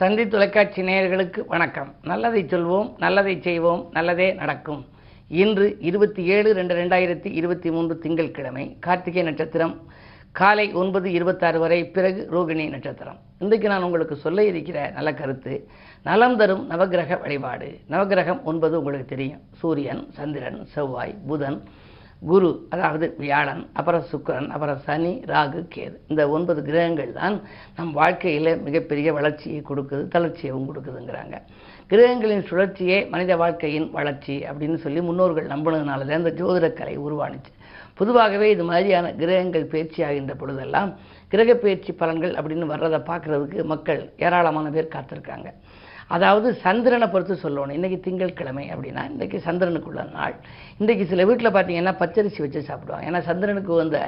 தந்தி தொலைக்காட்சி நேயர்களுக்கு வணக்கம். நல்லதை சொல்வோம் நல்லதை செய்வோம் நல்லதே நடக்கும். இன்று இருபத்தி ஏழு ரெண்டு ரெண்டாயிரத்தி இருபத்தி மூன்று திங்கட்கிழமை கார்த்திகை நட்சத்திரம் காலை ஒன்பது இருபத்தாறு வரை பிறகு ரோகிணி நட்சத்திரம். இன்றைக்கு நான் உங்களுக்கு சொல்ல இருக்கிற நல்ல கருத்து நலம் தரும் நவக்கிரக வழிபாடு. நவக்கிரகம் ஒன்பது உங்களுக்கு தெரியும். சூரியன் சந்திரன் செவ்வாய் புதன் குரு அதாவது வியாழன் அப்புறம் சுக்கரன் அப்புறம் சனி ராகு கேது. இந்த ஒன்பது கிரகங்கள் தான் நம் வாழ்க்கையில் மிகப்பெரிய வளர்ச்சியை கொடுக்குது தளர்ச்சியவும் கொடுக்குதுங்கிறாங்க. கிரகங்களின் சுழற்சியே மனித வாழ்க்கையின் வளர்ச்சி அப்படின்னு சொல்லி முன்னோர்கள் நம்பினதுனால தான் இந்த ஜோதிடக்கலை உருவானுச்சு. பொதுவாகவே இது மாதிரியான கிரகங்கள் பயிற்சி ஆகின்ற பொழுதெல்லாம் கிரக பயிற்சி பலன்கள் அப்படின்னு வர்றதை பார்க்குறதுக்கு மக்கள் ஏராளமான பேர் காத்திருக்காங்க. அதாவது சந்திரனை பொறுத்து சொல்லணும். இன்றைக்கி திங்கட்கிழமை அப்படின்னா இன்றைக்கி சந்திரனுக்குள்ள நாள். இன்றைக்கி சில வீட்டில் பார்த்தீங்கன்னா பச்சரிசி வச்சு சாப்பிடுவாங்க. ஏன்னா சந்திரனுக்கு வந்த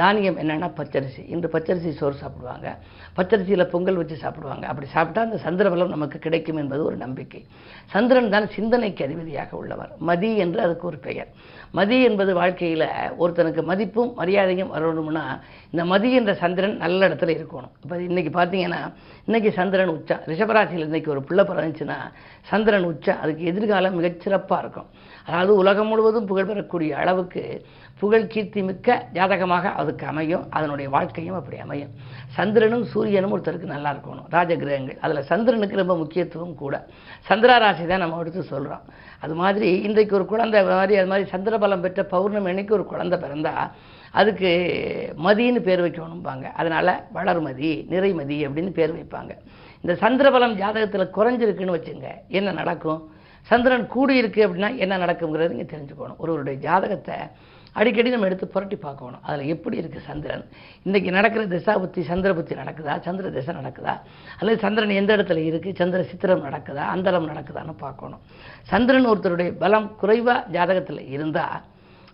தானியம் என்னென்னா பச்சரிசி. இன்று பச்சரிசி சோறு சாப்பிடுவாங்க. பச்சரிசியில் பொங்கல் வச்சு சாப்பிடுவாங்க. அப்படி சாப்பிட்டா அந்த சந்திர பலம் நமக்கு கிடைக்கும் என்பது ஒரு நம்பிக்கை. சந்திரன் தான் சிந்தனைக்கு அதிபதியாக உள்ளவர். மதி என்று அதுக்கு ஒரு பெயர். மதி என்பது வாழ்க்கையில் ஒருத்தனுக்கு மதிப்பும் மரியாதையும் வரணும்னா இந்த மதி என்ற சந்திரன் நல்ல இடத்துல இருக்கணும். இப்போ இன்னைக்கு பார்த்தீங்கன்னா இன்னைக்கு சந்திரன் உச்சா ரிஷபராசியில் இன்னைக்கு ஒரு பிள்ளை பிறந்துச்சுன்னா சந்திரன் உச்சா அதுக்கு எதிர்காலம் மிகச்சிறப்பாக இருக்கும். அதாவது உலகம் முழுவதும் புகழ் பெறக்கூடிய அளவுக்கு புகழ் கீர்த்தி மிக்க ஜாதகமாக அதுக்கு அமையும். அதனுடைய வாழ்க்கையும் அப்படி அமையும். சந்திரனும் சூரியனும் ஒருத்தருக்கு நல்லா இருக்கணும். ராஜ கிரகங்கள். அதில் சந்திரனுக்கு ரொம்ப முக்கியத்துவம் கூட. சந்திரா ராசி தான் நம்ம எடுத்து சொல்கிறோம் அது மாதிரி இன்றைக்கு ஒரு குழந்தை மாதிரி அது மாதிரி சந்திரபலம் பெற்ற பௌர்ணமி அன்னைக்கு ஒரு குழந்தை பிறந்தா அதுக்கு மதின்னு பேர் வைக்கணும்பாங்க. அதனால் வளர்மதி நிறைமதி அப்படின்னு பேர் வைப்பாங்க. இந்த சந்திரபலம் ஜாதகத்தில் குறைஞ்சிருக்குன்னு வச்சுங்க. என்ன நடக்கும்? சந்திரன் கூடியிருக்கு அப்படின்னா என்ன நடக்குங்கிறது நீங்கள் தெரிஞ்சுக்கணும். ஒருவருடைய ஜாதகத்தை அடிக்கடி நம்ம எடுத்து புரட்டி பார்க்கணும். அதில் எப்படி இருக்குது சந்திரன்? இன்றைக்கி நடக்கிற திசா புத்தி சந்திர புத்தி நடக்குதா? சந்திர திசை நடக்குதா? அல்லது சந்திரன் எந்த இடத்துல இருக்குது சந்திர சித்திரம் நடக்குதா? அந்தரம் நடக்குதான்னு பார்க்கணும். சந்திரன் ஒருத்தருடைய பலம் குறைவாக ஜாதகத்தில் இருந்தால்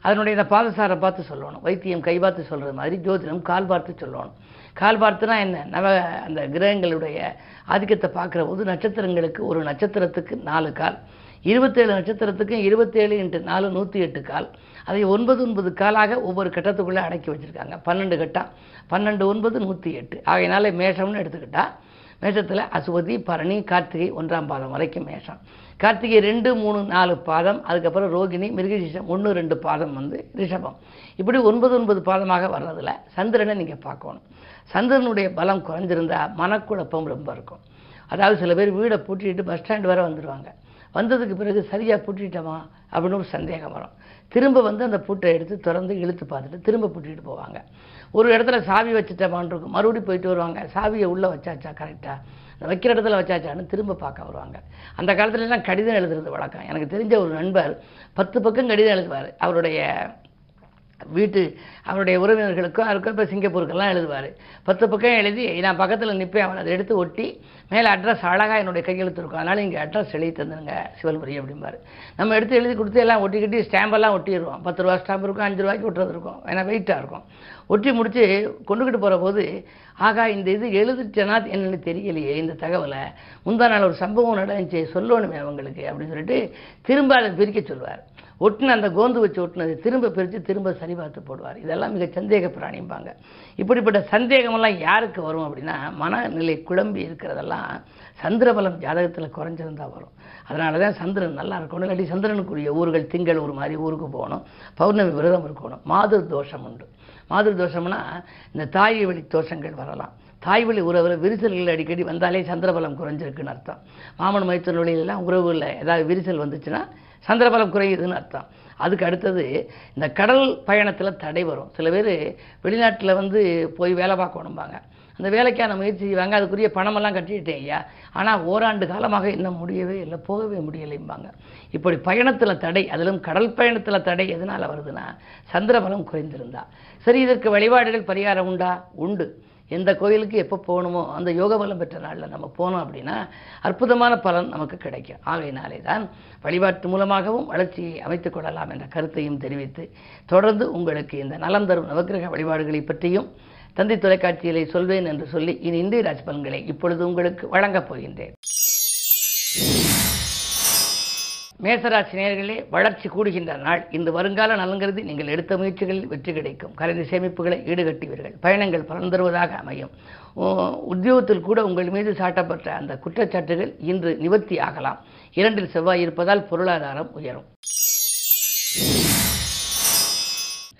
அதனுடைய இந்த பாதசாரை பார்த்து சொல்லணும். வைத்தியம் கை பார்த்து சொல்கிற மாதிரி ஜோதிடம் கால் பார்த்து சொல்லணும். கால் பார்த்துனா என்ன? நவ அந்த கிரகங்களுடைய ஆதிக்கத்தை பார்க்குற போது நட்சத்திரங்களுக்கு ஒரு நட்சத்திரத்துக்கு நாலு கால். இருபத்தேழு நட்சத்திரத்துக்கும் இருபத்தேழு இன்ட்டு நாலு நூற்றி எட்டு கால். அதை ஒன்பது ஒன்பது காலாக ஒவ்வொரு கட்டத்துக்குள்ளே அடக்கி வச்சுருக்காங்க. பன்னெண்டு கட்டம் பன்னெண்டு ஒன்பது நூற்றி எட்டு. ஆகையினால மேஷம்னு எடுத்துக்கிட்டால் மேஷத்தில் அசுவதி பரணி கார்த்திகை ஒன்றாம் பாதம் வரைக்கும் மேஷம். கார்த்திகை ரெண்டு மூணு நாலு பாதம். அதுக்கப்புறம் ரோகிணி மிருகசீஷம் ஒன்று ரெண்டு பாதம் வந்து ரிஷபம். இப்படி ஒன்பது ஒன்பது பாதமாக வர்றதில் சந்திரனை நீங்கள் பார்க்கணும். சந்திரனுடைய பலம் குறைஞ்சிருந்தா மனக்குழப்பம் ரொம்ப இருக்கும். அதாவது சில பேர் வீடை பூட்டிட்டு பஸ் ஸ்டாண்ட் வரை வந்துடுவாங்க வந்ததுக்கு பிறகு சரியாக பூட்டிட்டோமா அப்படின்னு ஒரு சந்தேகம் வரும். திரும்ப வந்து அந்த பூட்டை எடுத்து திறந்து இழுத்து பார்த்துட்டு திரும்ப பூட்டிட்டு போவாங்க. ஒரு இடத்துல சாவி வச்சுட்டமான் இருக்கும். மறுபடியும் போயிட்டு வருவாங்க. சாவியை உள்ளே வச்சாச்சா? கரெக்டாக வைக்கிற இடத்துல வச்சாச்சான்னு திரும்ப பார்க்க வருவாங்க. அந்த காலத்துலலாம் கடிதம் எழுதுறது வழக்கம். எனக்கு தெரிஞ்ச ஒரு நண்பர் பத்து பக்கம் கடிதம் எழுதுவார். அவருடைய வீட்டு அவருடைய உறவினர்களுக்கும் அவருக்கும் இப்போ சிங்கப்பூருக்கெல்லாம் எழுதுவார். பத்து பக்கம் எழுதி நான் பக்கத்தில் நிற்பேன் அவன் அதை எடுத்து ஒட்டி மேலே அட்ரஸ் அழகாக என்னுடைய கையெழுத்து இருக்கும் அதனால் இங்கே அட்ரஸ் எழுதி தந்துருங்க சிவல்புரி அப்படிம்பாரு. நம்ம எடுத்து எழுதி கொடுத்து எல்லாம் ஒட்டி ஸ்டாம்பெல்லாம் ஒட்டிடுவோம் பத்து ரூபா ஸ்டாம்ப் இருக்கும் அஞ்சு ரூபாய்க்கு ஒட்டுறது இருக்கும். ஏன்னா வெயிட்டாக இருக்கும். ஒட்டி முடித்து கொண்டுக்கிட்டு போகிற போது ஆகா இந்த இது எழுதிட்டேனா என்னென்னு தெரியலையே இந்த தகவலை. முந்தா நாள் ஒரு சம்பவம் நடந்துச்சு சொல்லணுமே அவங்களுக்கு அப்படின்னு சொல்லிட்டு திரும்ப அதை பிரிக்க சொல்லுவார். ஒட்டின அந்த கோந்து வச்சு ஒட்டினது திரும்ப பிரித்து திரும்ப சரி பார்த்து போடுவார். இதெல்லாம் மிக சந்தேக பிராணிம்பாங்க. இப்படிப்பட்ட சந்தேகமெல்லாம் யாருக்கு வரும் அப்படின்னா மனநிலை குழம்பி இருக்கிறதெல்லாம் சந்திரபலம் ஜாதகத்தில் குறைஞ்சிருந்தா வரும். அதனால தான் சந்திரன் நல்லா இருக்கணும். இல்லாட்டி சந்திரனுக்குரிய ஊர்கள் திங்கள் ஒரு மாதிரி ஊருக்கு போகணும். பௌர்ணமி விரதம் இருக்கணும். மாதுர் தோஷம் உண்டு. மாதுர் தோஷம்னா இந்த தாய் வழி தோஷங்கள் வரலாம். தாய் வழி உறவில் விரிசல்கள் அடிக்கடி வந்தாலே சந்திரபலம் குறைஞ்சிருக்குன்னு அர்த்தம். மாமன் மைத்தன் வழியிலலாம் உறவுகளில் ஏதாவது விரிசல் வந்துச்சுன்னா சந்திரபலம் குறையுதுன்னு அர்த்தம். அதுக்கு அடுத்தது இந்த கடல் பயணத்தில் தடை வரும். சில பேர் வெளிநாட்டில் வந்து போய் வேலை பார்க்கணும்பாங்க. அந்த வேலைக்கான முயற்சி செய்வாங்க அதுக்குரிய பணமெல்லாம் கட்டிட்டேன் ஐயா. ஆனால் ஓராண்டு காலமாக இன்னும் முடியவே இல்லை போகவே முடியலைம்பாங்க. இப்படி பயணத்தில் தடை அதிலும் கடல் பயணத்தில் தடை எதனால் வருதுன்னா சந்திரபலம் குறைந்திருந்தா. சரி இதற்கு வழிபாடுகள் பரிகாரம் உண்டா? உண்டு. எந்த கோயிலுக்கு எப்போ போகணுமோ அந்த யோக பலம் பெற்ற நாளில் நம்ம போனோம் அப்படின்னா அற்புதமான பலன் நமக்கு கிடைக்கும். ஆகையினாலே தான் வழிபாட்டு மூலமாகவும் வளர்ச்சியை அமைத்துக் கொள்ளலாம் என்ற கருத்தையும் தெரிவித்து தொடர்ந்து உங்களுக்கு இந்த நலம் தரும் நவக்கிரக வழிபாடுகளை பற்றியும் தந்தை தொலைக்காட்சியிலே சொல்வேன் என்று சொல்லி இனி இந்திய ராஜ் பலன்களை இப்பொழுது உங்களுக்கு வழங்கப் போகின்றேன். மேசராசி நேர்களே வளர்ச்சி கூடுகின்ற நாள். இந்த வருங்கால நலங்கிறது நீங்கள் எடுத்த முயற்சிகளில் வெற்றி கிடைக்கும். கலைந்த சேமிப்புகளை ஈடுகட்டுவீர்கள். பயணங்கள் பலன் தருவதாக அமையும். உத்தியோகத்தில் கூட உங்கள் மீது சாட்டப்பட்ட அந்த குற்றச்சாட்டுகள் இன்று நிவர்த்தி ஆகலாம். இரண்டில் செவ்வாய் இருப்பதால் பொருளாதாரம் உயரும்.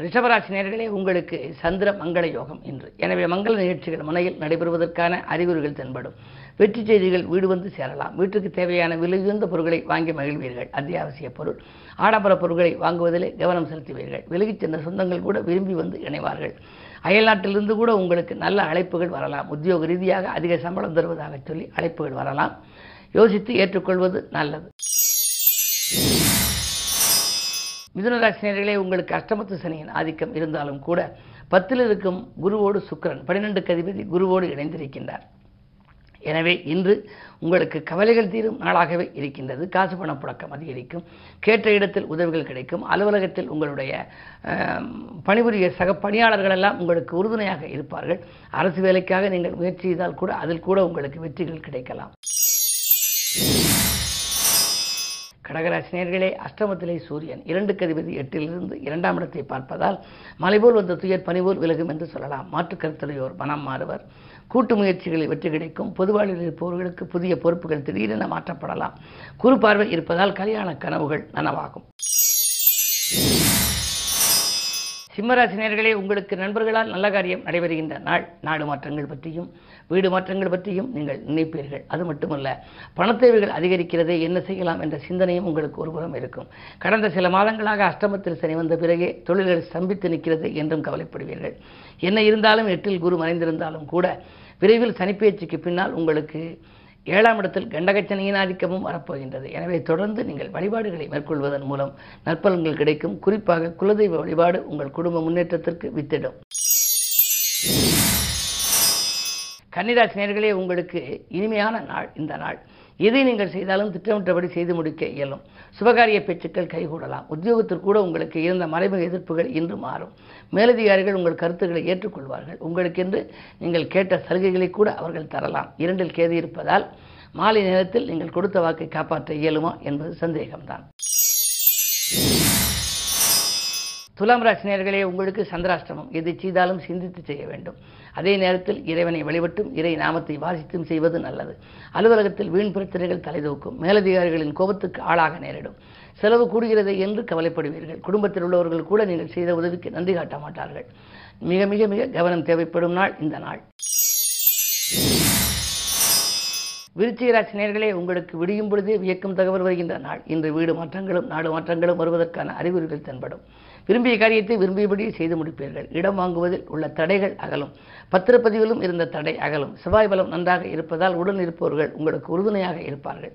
ரிஷபராசி நேர்களே உங்களுக்கு சந்திர மங்கள யோகம் இன்று. எனவே மங்கள நிகழ்ச்சிகள் முனையில் நடைபெறுவதற்கான அறிகுறிகள் தென்படும். வெற்றி செய்திகள் வீடு வந்து சேரலாம். வீட்டுக்கு தேவையான விலையுயர்ந்த பொருட்களை வாங்கி மகிழ்வீர்கள். அத்தியாவசிய பொருள். ஆடம்பர பொருட்களை வாங்குவதிலே கவனம் செலுத்துவீர்கள். விலகிச் சென்ற சொந்தங்கள் கூட விரும்பி வந்து இணைவார்கள். அயல்நாட்டிலிருந்து கூட உங்களுக்கு நல்ல அழைப்புகள் வரலாம். உத்தியோக ரீதியாக அதிக சம்பளம் தருவதாக சொல்லி அழைப்புகள் வரலாம். யோசித்து ஏற்றுக்கொள்வது நல்லது. மிதுனராசினியர்களே உங்களுக்கு அஷ்டமத்து சனியின் ஆதிக்கம் இருந்தாலும் கூட பத்தில் இருக்கும் குருவோடு சுக்கிரன் பன்னிரெண்டு கதிபதி குருவோடு இணைந்திருக்கின்றார். எனவே இன்று உங்களுக்கு கவலைகள் தீரும் நாளாகவே இருக்கின்றது. காசு பண புழக்கம் அதிகரிக்கும். கேட்ட இடத்தில் உதவிகள் கிடைக்கும். அலுவலகத்தில் உங்களுடைய பணிபுரிய சக பணியாளர்கள் எல்லாம் உங்களுக்கு உறுதுணையாக இருப்பார்கள். அரசு வேலைக்காக நீங்கள் முயற்சி செய்தால் கூட அதில் கூட உங்களுக்கு வெற்றிகள் கிடைக்கலாம். கடகராசினியர்களே அஷ்டமத்திலே சூரியன் இரண்டு கதிபதி எட்டிலிருந்து இரண்டாம் இடத்தை பார்ப்பதால் மலைபோல் வந்த துயர் பனிபோல் விலகும் என்று சொல்லலாம். மாற்றுக் கருத்துடையோர் மனம் மாறுவர். கூட்டு முயற்சிகளில் வெற்றி கிடைக்கும். பொது இருப்பவர்களுக்கு புதிய பொறுப்புகள் திடீரென மாற்றப்படலாம். குறு பார்வை இருப்பதால் கல்யாண கனவுகள் நனவாகும். சிம்மராசினியர்களே உங்களுக்கு நண்பர்களால் நல்ல காரியம் நடைபெறுகின்ற நாள். நாடு மாற்றங்கள் பற்றியும் வீடு மாற்றங்கள் பற்றியும் நீங்கள் நினைப்பீர்கள். அது மட்டுமல்ல பணத்தேவைகள் அதிகரிக்கிறது என்ன செய்யலாம் என்ற சிந்தனையும் உங்களுக்கு ஒருபுறம் இருக்கும். கடந்த சில மாதங்களாக அஷ்டமத்தில் சனி வந்த பிறகே தொழில்கள் ஸ்தம்பித்து நிற்கிறது என்றும் கவலைப்படுவீர்கள். என்ன இருந்தாலும் எட்டில் குரு மறைந்திருந்தாலும் கூட விரைவில் சனிப்பெயர்ச்சிக்கு பின்னால் உங்களுக்கு ஏழாம் இடத்தில் கண்டகச்சனையின் ஆதிக்கமும் வரப்போகின்றது. எனவே தொடர்ந்து நீங்கள் வழிபாடுகளை மேற்கொள்வதன் மூலம் நற்பலன்கள் கிடைக்கும். குறிப்பாக குலதெய்வ வழிபாடு உங்கள் குடும்ப முன்னேற்றத்திற்கு வித்திடும். கன்னிராசி நேர்களே உங்களுக்கு இனிமையான நாள். இந்த நாள் எதை நீங்கள் செய்தாலும் திட்டமிட்டபடி செய்து முடிக்க இயலும். சுபகாரிய பேச்சுக்கள் கைகூடலாம். உத்தியோகத்திற்கூட உங்களுக்கு இருந்த மறைமுக எதிர்ப்புகள் இன்று மாறும். மேலதிகாரிகள் உங்கள் கருத்துக்களை ஏற்றுக்கொள்வார்கள். உங்களுக்கென்று நீங்கள் கேட்ட சலுகைகளை கூட அவர்கள் தரலாம். இரண்டில் கேது இருப்பதால் மாலை நேரத்தில் நீங்கள் கொடுத்த வாக்கை காப்பாற்ற இயலுமா என்பது சந்தேகம்தான். துலாம் ராசினியர்களே உங்களுக்கு சந்திராஷ்டமம். எதை செய்தாலும் சிந்தித்து செய்ய வேண்டும். அதே நேரத்தில் இறைவனை வழிபட்டும் இறை நாமத்தை வாசித்தும் செய்வது நல்லது. அலுவலகத்தில் வீண் பிரச்சனைகள் தலைதூக்கும் மேலதிகாரிகளின் கோபத்துக்கு ஆளாக நேரிடும். செலவு கூடுகிறது என்று கவலைப்படுவீர்கள். குடும்பத்தில் உள்ளவர்கள் கூட நீங்கள் செய்த உதவிக்கு நன்றி காட்ட மாட்டார்கள். மிக மிக மிக கவனம் தேவைப்படும் நாள் இந்த நாள். விருச்சிக ராசி நேர்களே உங்களுக்கு விடியும் பொழுதே வியக்கும் தகவல் வருகின்ற நாள். இன்று வீடு மாற்றங்களும் நாடு மாற்றங்களும் வருவதற்கான அறிகுறிகள் தென்படும். விரும்பிய காரியத்தை விரும்பியபடி செய்து முடிப்பீர்கள். இடம் வாங்குவதில் உள்ள தடைகள் அகலும். பத்திரப்பதிவிலும் இருந்த தடை அகலும். செவ்வாய் பலம் நன்றாக இருப்பதால் உடன் இருப்பவர்கள் உங்களுக்கு உறுதுணையாக இருப்பார்கள்.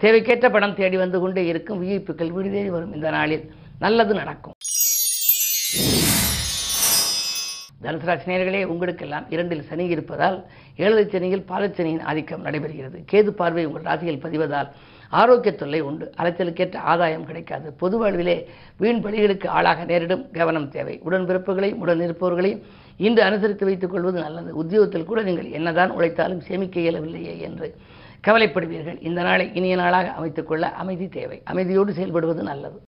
தேவைக்கேற்ற பணம் தேடி வந்து கொண்டே இருக்கும் விஐப்புகள் வீடு தேடி வரும் இந்த நாளில். நல்லது நடக்கும். தனுசு உங்களுக்கெல்லாம் இரண்டில் சனி இருப்பதால் ஏழரை சனியில் பாலச்சனியின் ஆதிக்கம் நடைபெறுகிறது. கேது பார்வை உங்கள் ராசியில் பதிவதால் ஆரோக்கிய தொல்லை உண்டு. அலைச்சலுக்கேற்ற ஆதாயம் கிடைக்காது. பொது வாழ்விலே வீண் பலிகளுக்கு ஆளாக நேரிடும். கவனம் தேவை. உடன்பிறப்புகளையும் உடன் இருப்பவர்களையும் இன்று அனுசரித்து வைத்துக் கொள்வது நல்லது. உத்தியோகத்தில் கூட நீங்கள் என்னதான் உழைத்தாலும் சேமிக்க இயலவில்லையே என்று கவலைப்படுவீர்கள். இந்த நாளை இனிய நாளாக அமைத்துக் கொள்ள அமைதி தேவை. அமைதியோடு செயல்படுவது நல்லது.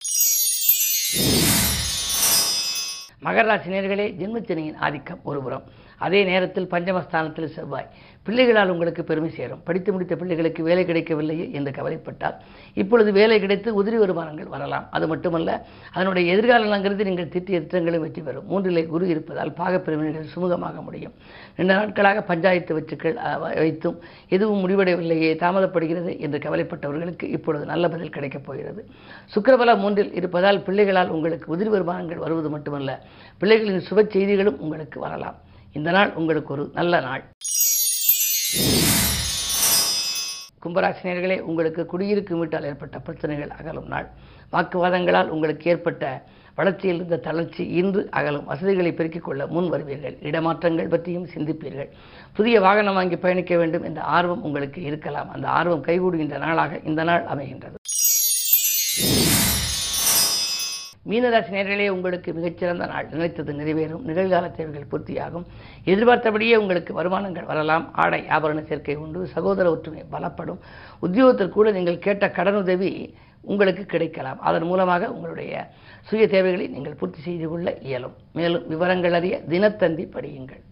மகர ராசினியர்களே ஜென்மச்சனியின் ஆதிக்கம் ஒருபுறம் அதே நேரத்தில் பஞ்சமஸ்தானத்தில் செவ்வாய். பிள்ளைகளால் உங்களுக்கு பெருமை சேரும். படித்து முடித்த பிள்ளைகளுக்கு வேலை கிடைக்கவில்லையே என்று கவலைப்பட்டால் இப்பொழுது வேலை கிடைத்து உதிரி வருமானங்கள் வரலாம். அது மட்டுமல்ல அதனுடைய எதிர்காலங்கிறது நீங்கள் திட்டிய திட்டங்களும் வெற்றி பெறும். மூன்றிலே குரு இருப்பதால் பாகப்பிரிவினைகள் சுமூகமாக முடியும். ரெண்டு நாட்களாக பஞ்சாயத்து வச்சுக்கள் வைத்தும் எதுவும் முடிவடையவில்லையே தாமதப்படுகிறது என்று கவலைப்பட்டவர்களுக்கு இப்பொழுது நல்ல பதில் கிடைக்கப் போகிறது. சுக்கிரபல மூன்றில் இருப்பதால் பிள்ளைகளால் உங்களுக்கு உதிரி வருமானங்கள் வருவது மட்டுமல்ல பிள்ளைகளின் சுப செய்திகளும் உங்களுக்கு வரலாம். இந்த நாள் உங்களுக்கு ஒரு நல்ல நாள். கும்பராசினியர்களே உங்களுக்கு குடியிருக்கும் வீட்டால் ஏற்பட்ட பிரச்சனைகள் அகலும் நாள். வாக்குவாதங்களால் உங்களுக்கு ஏற்பட்ட வளர்ச்சியில் இருந்த தளர்ச்சி இன்று அகலும். வசதிகளை பெருக்கிக் கொள்ள முன் வருவீர்கள். இடமாற்றங்கள் பற்றியும் சிந்திப்பீர்கள். புதிய வாகனம் வாங்கி பயணிக்க வேண்டும் என்ற ஆர்வம் உங்களுக்கு இருக்கலாம். அந்த ஆர்வம் கைகூடுகின்ற நாளாக இந்த நாள் அமைகின்றது. மீனராசி நேர்களே உங்களுக்கு மிகச்சிறந்த நாள். நினைத்தது நிறைவேறும். நிகழ்கால தேவைகள் பூர்த்தியாகும். எதிர்பார்த்தபடியே உங்களுக்கு வருமானங்கள் வரலாம். ஆடை ஆபரண சேர்க்கை உண்டு. சகோதர ஒற்றுமை பலப்படும். உத்தியோகத்தில் கூட நீங்கள் கேட்ட கடனுதவி உங்களுக்கு கிடைக்கலாம். அதன் மூலமாக உங்களுடைய சுய தேவைகளை நீங்கள் பூர்த்தி செய்து கொள்ள இயலும். மேலும் விவரங்கள் அறிய தினத்தந்தி படியுங்கள்.